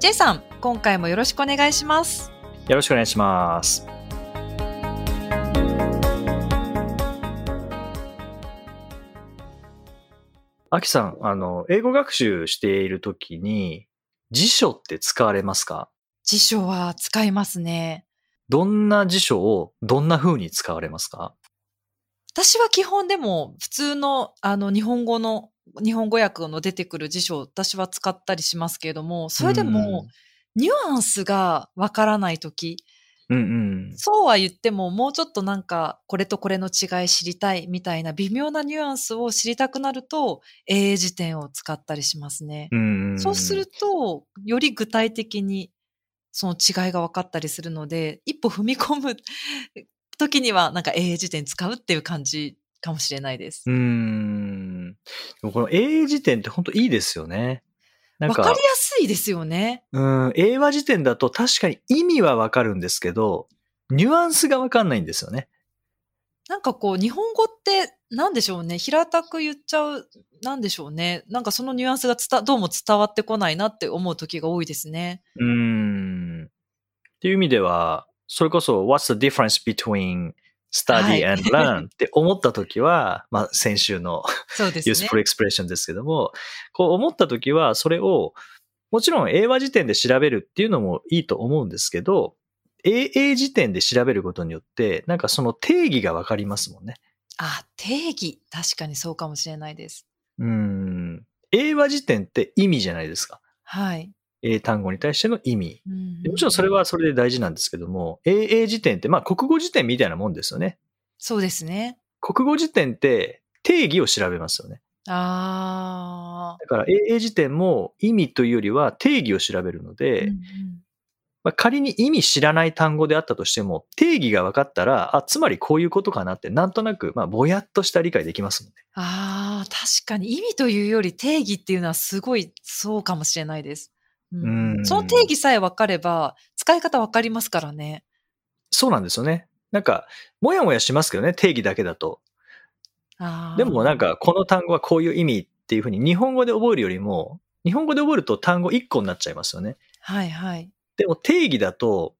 J さん、今回もよろしくお願いします。よろしくお願いしますあきさん、あの、英語学習しているときに辞書って使われますか？辞書は使いますね。どんな辞書をどんな風に使われますか？私は基本でも普通のあの日本語の日本語訳の出てくる辞書を私は使ったりしますけれども、それでもニュアンスがわからないとき、うんうん。そうは言ってももうちょっとなんかこれとこれの違い知りたいみたいな微妙なニュアンスを知りたくなると英英辞典を使ったりしますね。うんうんそうするとより具体的にその違いが分かったりするので、一歩踏み込む時にはなんか英英辞典使うっていう感じかもしれないです。うーん。この英英辞典って本当いいですよね。わかりや、すいですよね。うん、英和辞典だと確かに意味はわかるんですけど、ニュアンスがわかんないんですよね。なんかこう、日本語ってなんでしょうね。平たく言っちゃう、なんでしょうね。なんかそのニュアンスが伝、どうも伝わってこないなって思う時が多いですね。うーん。っていう意味では、それこそ、what's the difference between は study い and learn って思ったときは、まあ先週の useful expression ですけども、こう思ったときは、それを、もちろん英和辞典で調べるっていうのもいいと思うんですけど、英英辞典で調べることによって、なんかその定義がわかりますもんね。あ、定義。確かにそうかもしれないです。うーん。英和辞典って意味じゃないですか。はい。英単語に対しての意味。もちろんそれはそれで大事なんですけども、英英辞典って、まあ国語辞典みたいなもんですよね。そうですね。国語辞典って定義を調べますよね。あだから英英辞典も意味というよりは定義を調べるのあ。で、うんうんまあ、仮に意味知らない単語であったとしても、定義が分かったら、あ、つまりこういうことかなって、なんとなく、まあ、ぼやっとした理解できますもんね。ああ、確かに意味というより定義っていうのはすごいそうかもしれないです。その定義さえ分かれば使い方分かりますからね。そうなんですよね。なんか、もやもやしますけどね、定義だけだと。でもなんか、この単語はこういう意味っていうふうに日本語で覚えるよりも、日本語で覚えると単語1個になっちゃいますよね。はいはい。でも定義だと、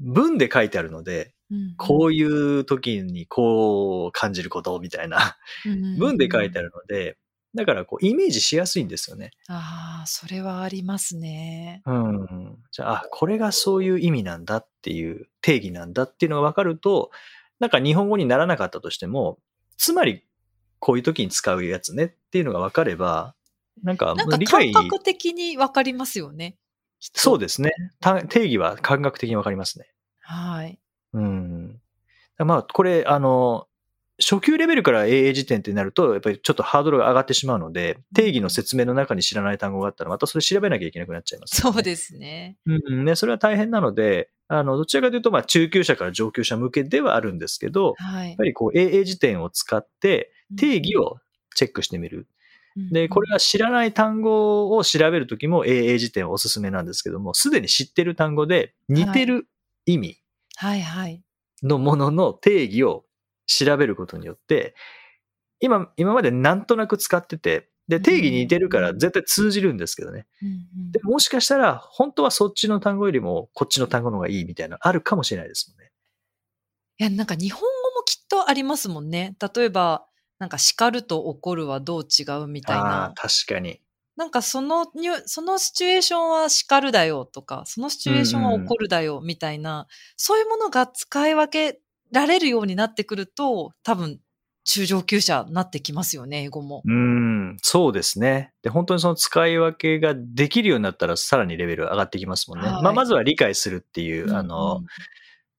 文で書いてあるので、こういう時にこう感じることみたいなうん文で書いてある。るので、だからこうイメージしやすいんですよね。ああ、それはありますね。うん。じゃあ、あこれがそういう意味なんだっていう定義なんだっていうのが分かると、なんか日本語にならなかったとしても、つまりこういう時に使うやつねっていうのが分かれば、なんか理解感、覚的に分かりますよね。そうですね。た定義は感覚的に分かりますね。はい。うん。まあ、これ、あの、初級レベルから英英辞典ってなると、やっぱりちょっとハードルが上がってしまうので、定義の説明の中に知らない単語があったら、またそれ調べなきゃいけなくなっちゃいます、そうですね。うんね、それは大変なので、あの、どちらかというと、まあ、中級者から上級者向けではあるんですけど、はいやっぱ。りこう、英英辞典を使って、定義をチェックしてみる。で、これは知らない単語を調べるときも英英辞典はおすすめなんですけども、すでに知ってる単語で似てる意味はいはい。のものの定義を調べることによって、今、今までなんとなく使ってて、で、定義に似てるから絶対通じるんですけどね。うんうんでもしかしたら、本当はそっちの単語よりも、こっちの単語の方がいいみたいなのあるかもしれないですもんね。いや、なんか日本語もきっとありますもんね。例えば、なんか叱ると怒るはどう違うみたいなー、。確かに。なんかそのニュ、そのシチュエーションは叱るだよとか、そのシチュエーションは怒るだよみたいな、そういうものが使い分けられるようになってくると、多分、中上級者になってきますよね、英語も。うん、そうですね。で、本当にその使い分けができるようになったら、さらにレベル上がってきますもんね。はいまあ、まずは理解するっていう、あうんの、うん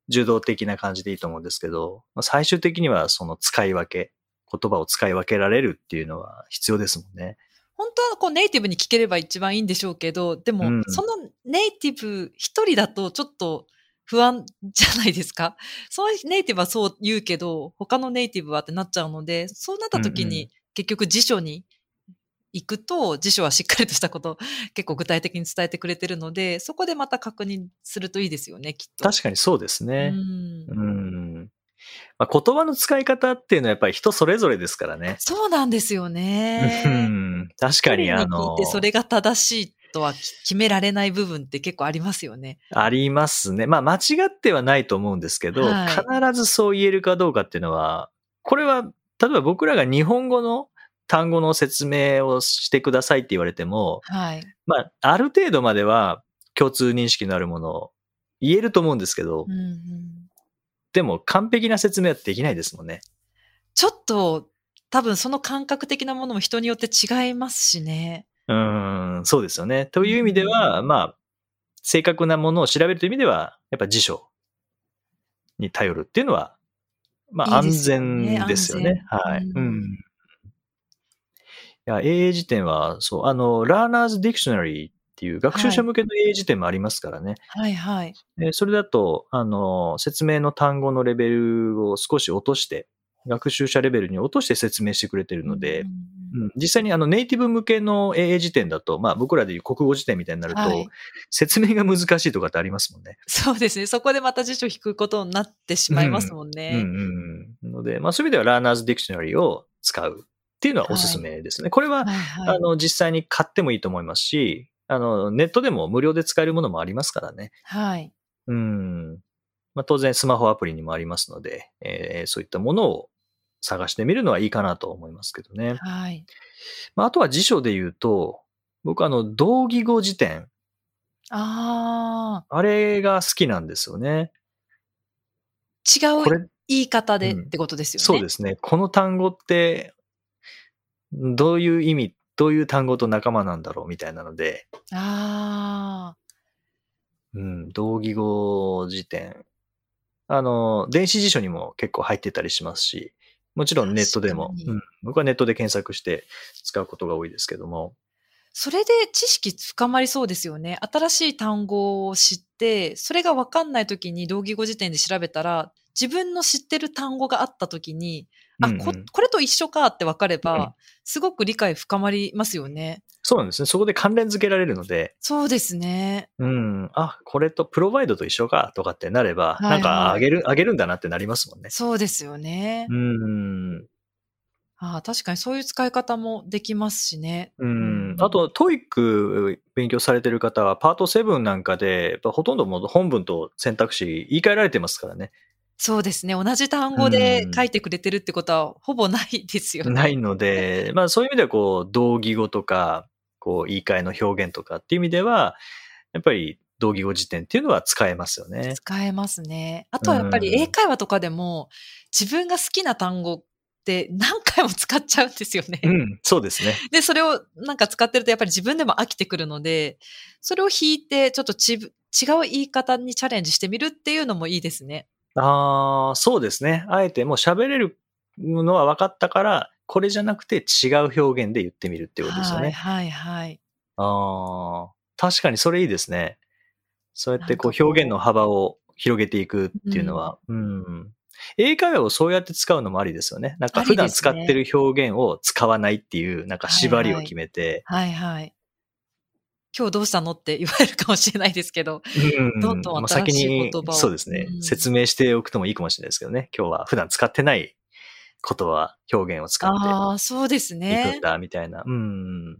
受動的な感じでいいと思うんですけど、まあ、最終的にはその使い分け、言葉を使い分けられるっていうのは必要ですもんね。本当はこうネイティブに聞ければ一番いいんでしょうけど、でも、うんそのネイティブ一人だとちょっと不安じゃないですか？そのネイティブはそう言うけど、他のネイティブはってなっちゃうので、そうなった時うんうに結局辞書に行くと、辞書はしっかりとしたこと 結構具体的に伝えてくれてるので、そこでまた確認するといいですよね、きっと。確かにそうですね。うんうん。まあ、言葉の使い方っていうのはやっぱり人それぞれですからね。そうなんですようね。ん。確かに、あのそれが正しいとは決められない部分って結構ありますよね。ありますね。まあ、間違ってはないと思うんですけど、はい必ずそう言えるかどうかっていうのは、これは、例えば僕らが日本語の単語の説明をしてくださいって言われても、はい。まあ、ある程度までは共通認識のあるものを言えると思うんですけど、うんうんでも完璧な説明はできないですもんね。ちょっと、多分その感覚的なものも人によって違いますしね。うーん、そうですよね。という意味では、まあ、正確なものを調べるという意味では、やっぱ辞書に頼るっていうのは、まあ安いいですよね全ですよね。はい。ううんん。いや、英英辞典は、そう、あの、Learner's Dictionary っていう学習者向けの英英辞典もありますからね。はいはい。でそれだと、あの、説明の単語のレベルを少し落として、学習者レベルに落として説明してくれてるので、うん実際にあのネイティブ向けの英英辞典だと、まあ僕らでいう国語辞典みたいになると、はい説明が難しいとかってありますもんね。そうですね。そこでまた辞書引くことになってしまいますもんうんね。うんうん。ので、まあそういう意味では Learner's Dictionary を使うっていうのはおすすめですね。これは、はいはいあの実際に買ってもいいと思いますし、あのネットでも無料で使えるものもありますからね。はい。うん。まあ当然スマホアプリにもありますので、えーそういったものを探してみるのはいいかなと思いますけどね。はい。まあ、あとは辞書で言うと、僕あの、同義語辞典。ああれが好きなんですよね。あ、違うこれ、言い方でうんってことですよね。そうですね。この単語って、どういう意味、どういう単語と仲間なんだろうみたいなので、あうん、同義語辞典。あの、電子辞書にも結構入ってたりしますし、もちろんネットでも。うん、僕はネットで検索して使うことが多いですけども、それで知識深まりそうですよね。新しい単語を知って、それが分かんない時に同義語辞典で調べたら、自分の知ってる単語があった時に、あ、うんうんこ、これと一緒かって分かれば、うんすごく理解深まりますよね。そうなんですね。そこで関連付けられるので、そうですね。うん。あ、これと provide と一緒かとかってなれば、はいはいなんかあげる、あげるんだなってなりますもんね。そうですよね。うん。ああ確かにそういう使い方もできますしね。うん。あと、 TOEIC 勉強されてる方は、パート7なんかで、ほとんどもう本文と選択肢言い換えられてますからね。そうですね。同じ単語で書いてくれてるってことはほぼないですよね。ないので、まあそういう意味では、こう、同義語とか、こう、言い換えの表現とかっていう意味では、やっぱり同義語辞典っていうのは使えますよね。使えますね。あとはやっぱり英会話とかでも自分が好きな単語って何回も使っちゃうんですよね。うん、そうですね。で、それをなんか使ってるとやっぱり自分でも飽きてくるので、それを引いてちょっとち違う言い方にチャレンジしてみるっていうのもいいですね。ああ、そうですね。あえてもう喋れるのは分かったから、これじゃなくて違う表現で言ってみるっていうことですよね。はいはいはい。ああ、確かにそれいいですね。そうやってこうう表現の幅を広げていくっていうのは、うん。英会話をそうやって使うのもありですよね。なんか普段使ってる表現を使わないっていう、なんか縛りを決めて、はいはい。今日どうしたの？って言われるかもしれないですけど。うんどんどん新しい先に言葉をそうですね、うん説明しておくともいいかもしれないですけどね。今日は普段使ってない言葉、表現を使ってああ、そうですいくねん。だ、みたいな。うん。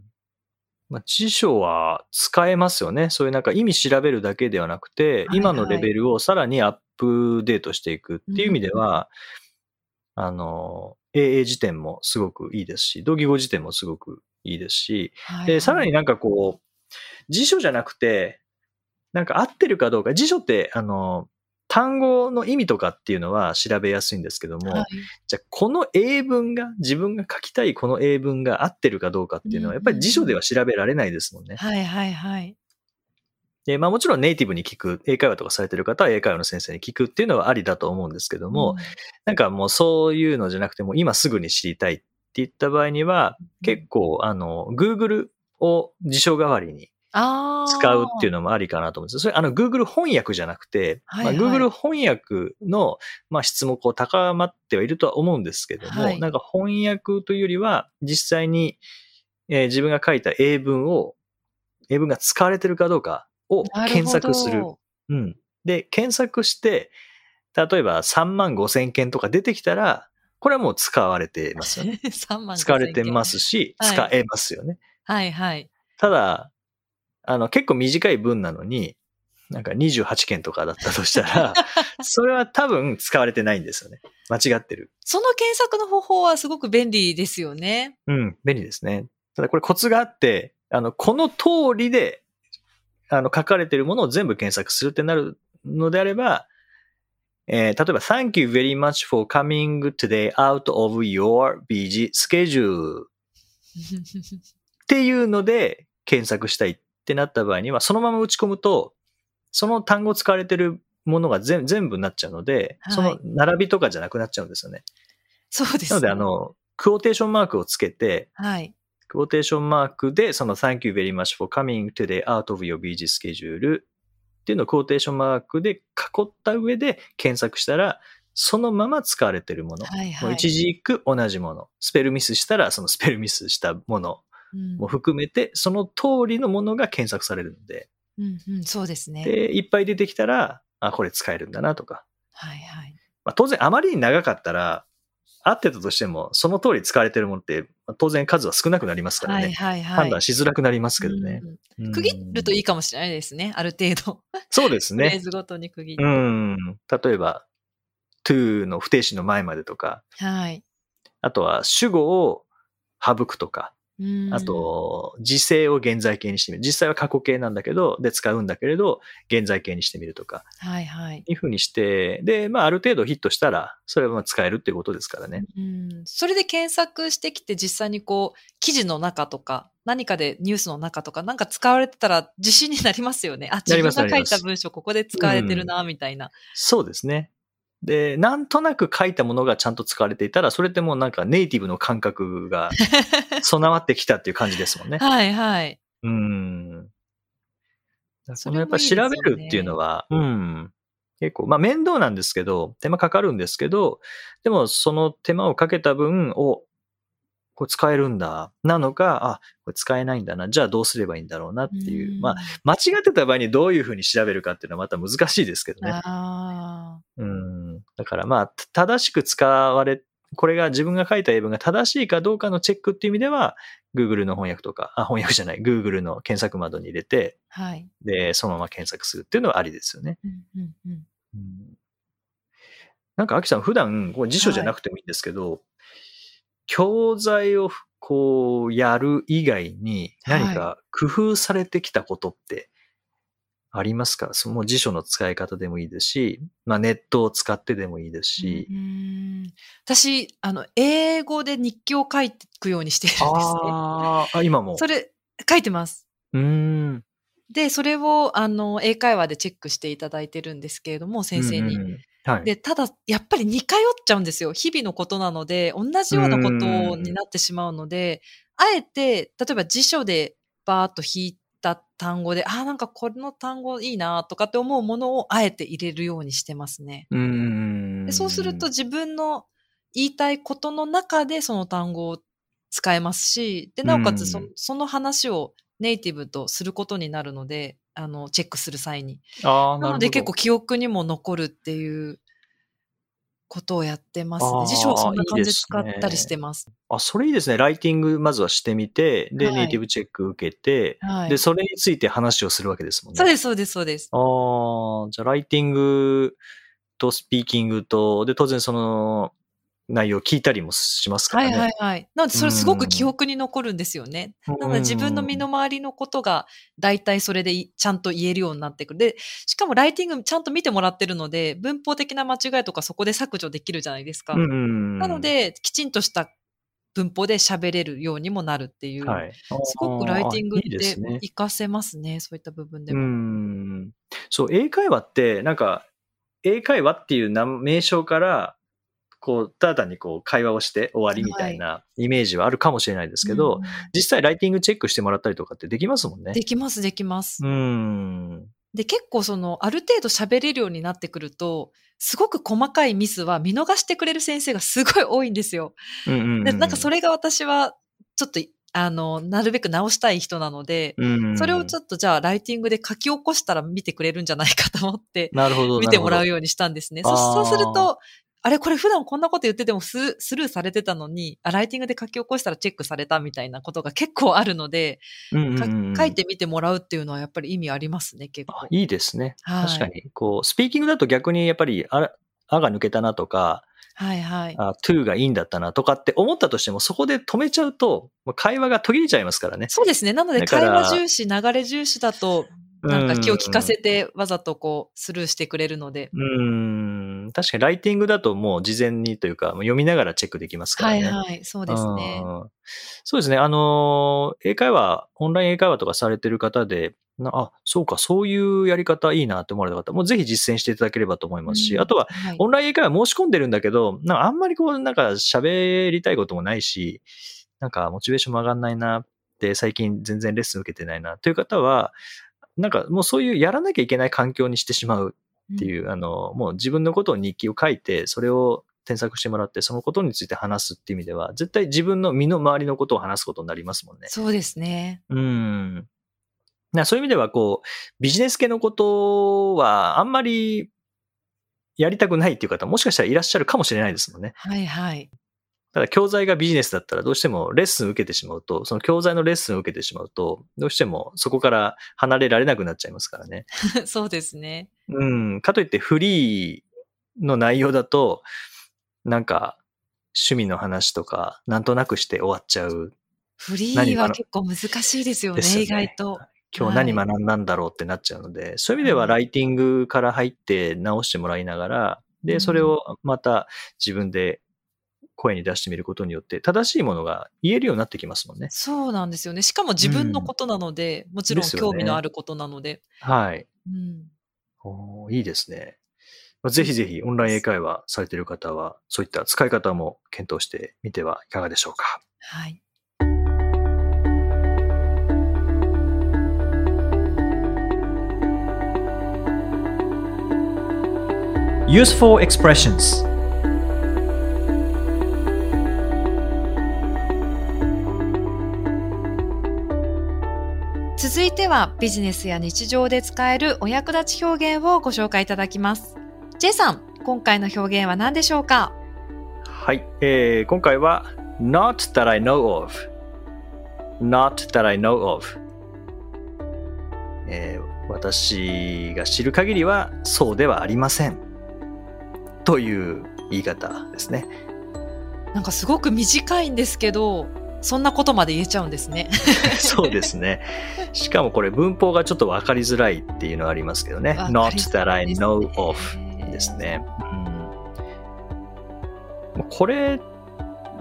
まあ、辞書は使えますよね。そういうなんか意味調べるだけではなくて、はい今のレベルをさらにアップデートしていくっていう意味では、あの、英英辞典もすごくいいですし、同義語辞典もすごくいいですし、はいで、さらになんかこう、辞書じゃなくて、なんか合ってるかどうか、辞書って、あの、単語の意味とかっていうのは調べやすいんですけども、はい。じゃあこの英文が、自分が書きたいこの英文が合ってるかどうかっていうのは、やっぱり辞書では調べられないですもんね。はいはいはい。で、まあもちろんネイティブに聞く、英会話とかされてる方は英会話の先生に聞くっていうのはありだと思うんですけども、うん。なんかもうそういうのじゃなくても今すぐに知りたいって言った場合には、結構、あの、Google を辞書代わりに使うっていうのもありかなと思うんですそれ、あの、Google 翻訳じゃなくて、はいはい、まあ、Google 翻訳の、まあ、質もこう高まってはいるとは思うんですけども、はい、なんか翻訳というよりは、実際に、えー、自分が書いた英文を、英文が使われてるかどうかを検索する。うん。で、検索して、例えば3万5千件とか出てきたら、これはもう使われてますよね。3万使われてますし、使えますよね。はいはい。ただ、あの、結構短い文なのに、なんか28件とかだったとしたら、それは多分使われてないんですよね。間違ってる。その検索の方法はすごく便利ですよね。うん、便利ですね。ただこれコツがあって、あの、この通りで、あの、書かれてるものを全部検索するってなるのであれば、えー、例えば、Thank you very much for coming today out of your busy schedule っていうので検索したいってなった場合には、そのまま打ち込むと、その単語使われてるものが全全部になっちゃうので、はい、その並びとかじゃなくなっちゃうんですよね。そうです、ね。なので、あの、クオーテーションマークをつけて、はい。クオーテーションマークで、その Thank you very much for coming today out of your busy schedule っていうのをクオーテーションマークで囲った上で検索したら、そのまま使われているもの、はいはい、一軸同じもの、スペルミスしたらそのスペルミスしたものも含めて、その通りのものが検索されるので、うんうん、そうですね。で、いっぱい出てきたら、あ、これ使えるんだなとか。はいはい。まあ、当然、あまりに長かったら、合ってたとしても、その通り使われてるものって、当然数は少なくなりますからね。はいはいはい、判断しづらくなりますけどね。うん、区切るといいかもしれないですね、ある程度。そうですね。フレーズごとに区切る。うん。例えば、to の不定詞の前までとか。はい。あとは主語を省くとか。あと、時制を現在形にしてみる。実際は過去形なんだけど、で使うんだけれど、現在形にしてみるとか。はいはい。いうふうにして、で、まあある程度ヒットしたら、それは使えるっていうことですからね。うん。それで検索してきて実際にこう、記事の中とか、何かでニュースの中とか、なんか使われてたら自信になりますよね。あ、自分が書いた文章ここで使われてるな、みたいな、そうですね。で、なんとなく書いたものがちゃんと使われていたら、それってもうなんかネイティブの感覚が 備わってきたっていう感じですもんね。はいはい。うん。そのやっぱ調べるっていうのは、うん。結構、まあ面倒なんですけど、手間かかるんですけど、でもその手間をかけた分を、これ使えるんだ、なのか、あ、これ使えないんだな、じゃあどうすればいいんだろうなっていう。うまあ、間違ってた場合にどういうふうに調べるかっていうのはまた難しいですけどね。あうん。だからまあ、正しく使われ、これが自分が書いた英文が正しいかどうかのチェックっていう意味では、Google の翻訳とか、あ、翻訳じゃない、Google の検索窓に入れて、はい。で、そのまま検索するっていうのはありですよね。うんうんうん、うんなんか、アキさん、普段、こ辞書じゃなくてもいいんですけど、はい教材をこうやる以外に何か工夫されてきたことってありますか、はい、その辞書の使い方でもいいですし、まあ、ネットを使ってでもいいですし。私、あの、英語で日記を書いていくようにしてるんですね。ああ、今も？それ、書いてます。うん。で、それを、あの、英会話でチェックしていただいてるんですけれども、先生に。うんうんはい、で、ただ、やっぱり似通っちゃうんですよ。日々のことなので、同じようなことになってしまうので、あえて、例えば辞書でバーッと引いた単語で、ああ、なんかこの単語いいなとかって思うものをあえて入れるようにしてますね。でそうすると自分の言いたいことの中でその単語を使えますし、で、なおかつそその話をネイティブとすることになるので、あの、チェックする際に。あなので結構記憶にも残るっていうことをやってますね。辞書はそんな感じで使ったりしてます。あ、それいいですね。ライティングまずはしてみて、で、はい、ネイティブチェック受けて、はい、で、それについて話をするわけですもんね。そうです、そうです、そうです。ああ、じゃあライティングとスピーキングと、で、当然その、内容を聞いたりもしますからね。はいはいはい。なので、それすごく記憶に残るんですよね。なので、自分の身の回りのことが、大体それでちゃんと言えるようになってくる。で、しかもライティングちゃんと見てもらってるので、文法的な間違いとかそこで削除できるじゃないですか。なので、きちんとした文法で喋れるようにもなるっていう。はい、すごくライティングって活かせますね、ねそういった部分でも。うんそう、英会話って、なんか、英会話っていう名称から、こう、ただ単にこう、会話をして終わりみたいなイメージはあるかもしれないですけど、うん実際ライティングチェックしてもらったりとかってできますもんね。できます、できます。うん。で、結構その、ある程度喋れるようになってくると、すごく細かいミスは見逃してくれる先生がすごい多いんですよ。うんうんうんで、なんかそれが私は、ちょっと、あの、なるべく直したい人なので、うんそれをちょっとじゃあライティングで書き起こしたら見てくれるんじゃないかと思って、なるほど。見てもらうよ。ようにしたんですね。そそうすると、あれこれ普段こんなこと言っててもススルーされてたのに、あライティングで書き起こしたらチェックされたみたいなことが結構あるので、うんうんかうん書いてみてもらうっていうのはやっぱり意味ありますね、結構あ。いいですね。はい確かに。こう、スピーキングだと逆にやっぱり、あ、あが抜けたなとか、はいはい。あ、to がいいんだったなとかって思ったとしても、そこで止めちゃうと、会話が途切れちゃいますからね。そうですね。なので会話重視、流れ重視だと、なんか気を利かせてわざとこうスルーしてくれるので。うん。確かにライティングだともう事前にというか、読みながらチェックできますからはね。いはい。そうですね。うんそうですね。あのー、英会話、オンライン英会話とかされてる方で、なあ、そうか、そういうやり方いいなって思われた方、もうぜひ実践していただければと思いますし、うんあとは、はいオンライン英会話申し込んでるんだけど、なんかあんまりこう、なんか喋りたいこともないし、なんかモチベーションも上がんないなって、最近全然レッスン受けてないなという方は、なんかもうそういうやらなきゃいけない環境にしてしまうっていう、あの、もう自分のことを日記を書いて、それを添削してもらって、そのことについて話すっていう意味では、絶対自分の身の回りのことを話すことになりますもんね。そうですね。うん。なそういう意味では、こう、ビジネス系のことは、あんまりやりたくないっていう方、もしかしたらいらっしゃるかもしれないですもんね。はいはい。ただ、教材がビジネスだったら、どうしてもレッスン受けてしまうと、その教材のレッスンを受けてしまうと、どうしてもそこから離れられなくなっちゃいますからね。そうですね。うん。かといって、フリーの内容だと、なんか、趣味の話とか、なんとなくして終わっちゃう。フリーは結構難しいですよね、よね意外と。今日何学んだんだろうってなっちゃうので、そういう意味でははいライティングから入って直してもらいながら、で、うんそれをまた自分で声に出してみることによって、正しいものが言えるようになってきますもんね。そうなんですよね。しかも自分のことなので、もちろん興味のあることなので。はい。うん、おーいいですね。まあぜひぜひオンライン英会話されている方は、そういった使い方も検討してみてはいかがでしょうか。はい。Useful expressions 続いてはビジネスや日常で使えるお役立ち表現をご紹介いただきます。J さん、今回の表現は何でしょうか？はい。えー今回は、not that I know of. not that I know of. えー私が知る限りはそうではありません。という言い方ですね。なんかすごく短いんですけど、そんなことまで言えちゃうんですね。そうですね。しかもこれ文法がちょっとわかりづらいっていうのはありますけどね。わか not that I know of ですね。うん、これ、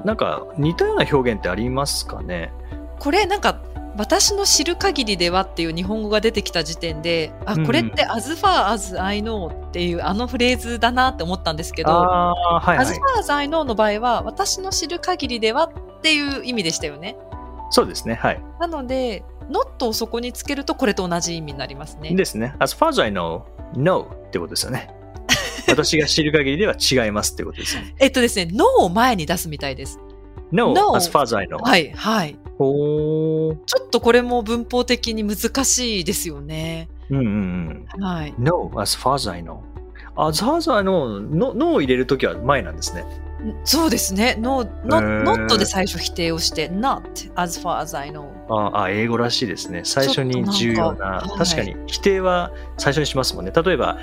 なんか似たような表現ってありますかね？これなんか私の知る限りではっていう日本語が出てきた時点で、あ、これって as far as I know っていうあのフレーズだなって思ったんですけど、はいは as い。far as I know の場合は私の知る限りではっていう意味でしたよね。そうですね。はい。なので、not をそこにつけるとこれと同じ意味になりますね。ですね。as far as I know, no ってことですよね。私が知る限りでは違いますってことですよね。えっとですね、no を前に出すみたいです。no, No as far as I know. はい、はい。ちょっとこれも文法的に難しいですよね。うんうんうん。はい。no, as far as I know. as far as I know, no, no を入れるときは前なんですね。そうですね。no, へ not, ー not で最初否定をして、not as far as I know. ああ、英語らしいですね。最初に重要な。なんか確かに、否定は最初にしますもんね。例えば、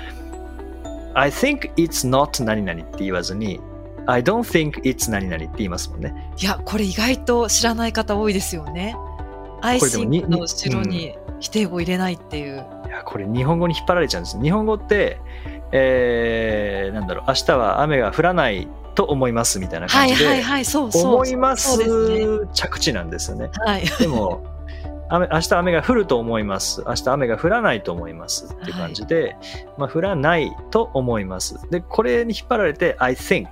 I think it's not 何々って言わずに、I don't think it's 何々って言いますもんね。いや、これ意外と知らない方多いですよね。I think の後ろに否定語入れないっていう。いや、これ日本語に引っ張られちゃうんです。日本語って、えー、なんだろう、明日は雨が降らないと思いますみたいなはい感じで。思います。着地なんですよね。はい。でも、雨明日雨が降ると思います。明日雨が降らないと思います。っていう感じで、まあ、降らないと思います。で、これに引っ張られて、I think。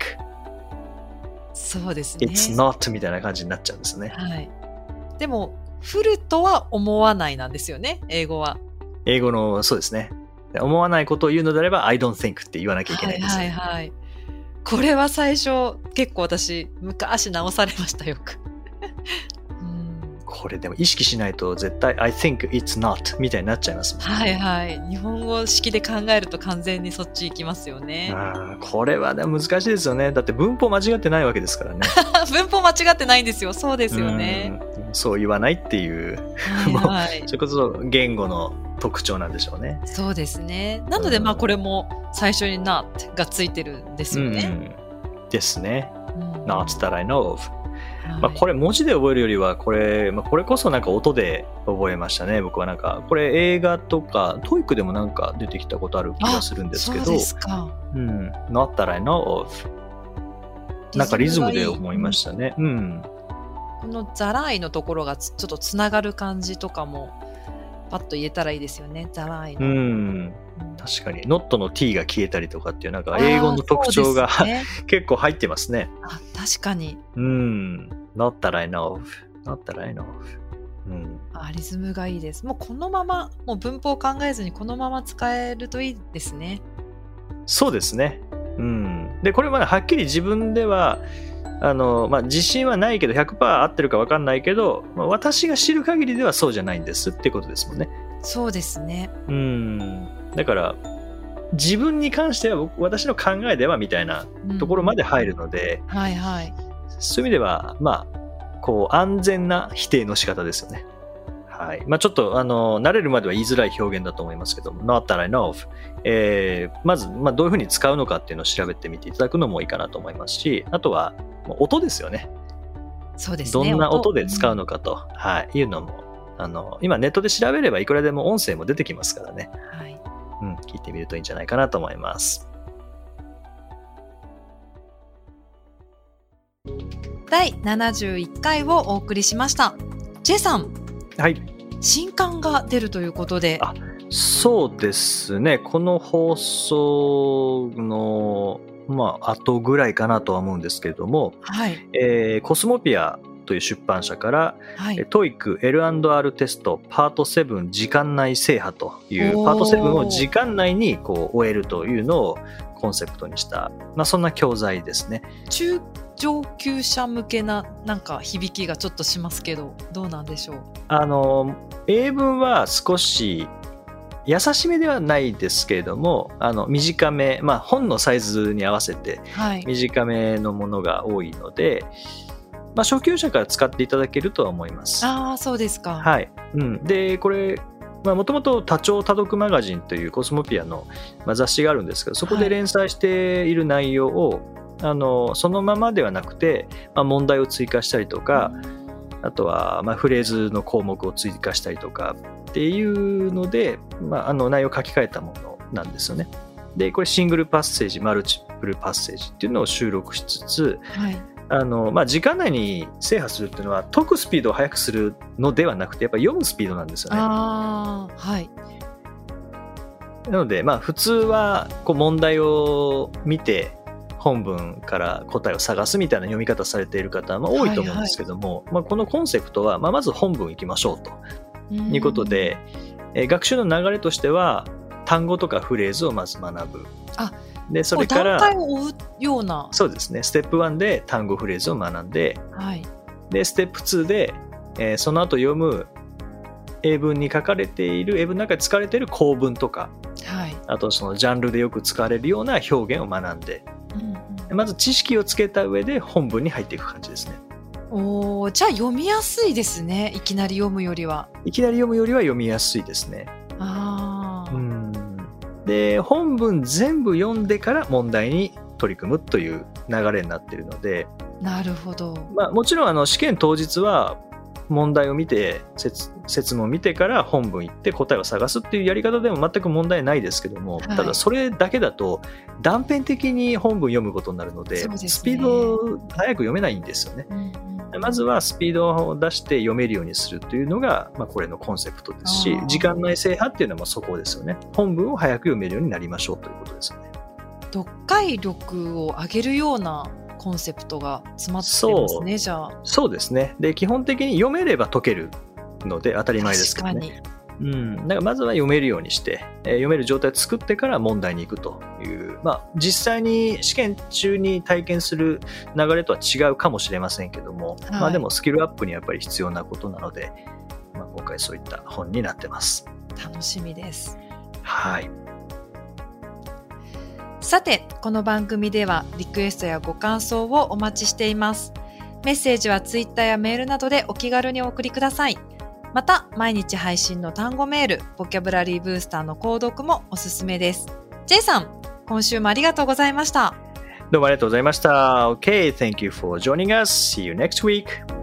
そうですね。it's not みたいな感じになっちゃうんですね。はい。でも、フルとは思わないなんですよね、英語は。英語の、そうですね。思わないことを言うのであれば、I don't think って言わなきゃいけないんですよ、はいはいはい。これは最初、結構私、昔直されました、よく。うんこれでも意識しないと絶対 I think it's not みたいになっちゃいますもんね。はいはい。日本語式で考えると完全にそっち行きますよね。これはでも難しいですよね。だって文法間違ってないわけですからね。文法間違ってないんですよ。そうですよね。うんそう言わないっていう、はいはい。それこそ言語の特徴なんでしょうね。そうですね。なので、うんまあこれも最初に not がついてるんですよね。うんですね。うん not that I know of。はいまあ、これ文字で覚えるよりは、これ、まあ、これこそなんか音で覚えましたね。僕はなんか、これ映画とか、 TOEIC でもなんか出てきたことある気がするんですけど、そうですか。うん、not that I know of。なんかリズムで思いましたね。うん。このザライのところがつちょっとつながる感じとかも、パッと言えたらいいですよね。ザライうの。ん。うん確かに、not の t が消えたりとかっていう、なんか英語の特徴が、ね 結構入ってますね。あ確かに。うん。not that I know of. not that I know of. うん。あリズムがいいです。もうこのまま、もう文法を考えずにこのまま使えるといいですね。そうですね。うん。で、これまだはっきり自分では、あの、まあ、自信はないけど、100%合ってるか分かんないけど、まあ、私が知る限りではそうじゃないんですってことですもんね。そうですね。うん。だから、自分に関しては僕、私の考えではみたいなうんところまで入るので、はいはい。そういう意味では、まあ、こう、安全な否定の仕方ですよね。はい。まあ、ちょっと、あの、慣れるまでは言いづらい表現だと思いますけども、not that I know of。えーまず、まあ、どういうふうに使うのかっていうのを調べてみていただくのもいいかなと思いますし、あとは、もう音ですよね。そうですね。どんな音で使うの、のかと、はい、いうのも、あの、今ネットで調べればいくらでも音声も出てきますからね。はい、うん、聞いてみるといいんじゃないかなと思います。第71回をお送りしました。J さん、はい。新刊が出るということで、あそうですね。この放送の、まあ、後ぐらいかなとは思うんですけれども、はい、えーコスモピアという出版社から、はい、え TOEIC L&R テストパート7時間内制覇というパート7を時間内にこう終えるというのをコンセプトにした、まあ、そんな教材ですね。中上級者向けななんか響きがちょっとしますけど、どうなんでしょう？あの英文は少し優しめではないですけれどもあの短め、まあ、本のサイズに合わせてはい、短めのものが多いので、まあ、初級者から使っていただけるとは思います。ああ、そうですか。はいうん、でこれもともと多聴多読マガジンというコスモピアの、まあ、雑誌があるんですけどそこで連載している内容を、あのそのままではなくて、まあ、問題を追加したりとか、あとは、まあ、フレーズの項目を追加したりとかっていうので、まあ、あの内容を書き換えたものなんですよね。で、これシングルパッセージ、マルチプルパッセージっていうのを収録しつつ、はい、あの、まあ、時間内に制覇するっていうのは解くスピードを速くするのではなくて、やっぱ読むスピードなんですよね。ああ、はい、なので、まあ、普通はこう問題を見て、本文から答えを探すみたいな読み方されている方も多いと思うんですけども、まあ、このコンセプトは、まあ、まず本文いきましょうと。うん。いうことで、えー学習の流れとしては単語とかフレーズをまず学ぶ。あでそれかこう段階らを追うような、そうですね。ステップ1で単語フレーズを学んではい、でステップ2で、えーその後読む英文に書かれている英文の中で使われている構文とかはい、あとそのジャンルでよく使われるような表現を学んでうんまず知識をつけた上で本文に入っていく感じですね。うん、おーじゃあ読みやすいですね。いきなり読むよりは。いきなり読むよりは読みやすいですね。ああ、うんで本文全部読んでから問題に取り組むという流れになっているので、なるほど。まあ、もちろんあの試験当日は問題を見て説説問を見てから本文行って答えを探すっていうやり方でも全く問題ないですけども、はい。ただそれだけだと断片的に本文読むことになるのでね。スピード早く読めないんですよね。うんうんまずはスピードを出して読めるようにするというのが、まあ、これのコンセプトですし時間内制覇っていうのはまあそこですよね。本文を早く読めるようになりましょうということですよね。読解力を上げるようなコンセプトが詰まってますね、じゃあ。そうですね。で、基本的に読めれば解けるので当たり前ですけど確ね。うん。だからまずは読めるようにして、えー読める状態を作ってから問題に行くという、まあ、実際に試験中に体験する流れとは違うかもしれませんけども、はいまあでもスキルアップにやっぱり必要なことなので、まあ、今回そういった本になってます。楽しみです。はい。さて、この番組ではリクエストやご感想をお待ちしています。メッセージはツイッターやメールなどでお気軽にお送りください。また、毎日配信の単語メール、ボキャブラリーブースターの購読もおすすめです。J さん、今週もありがとうございました。どうもありがとうございました。OK, thank you for joining us. See you next week.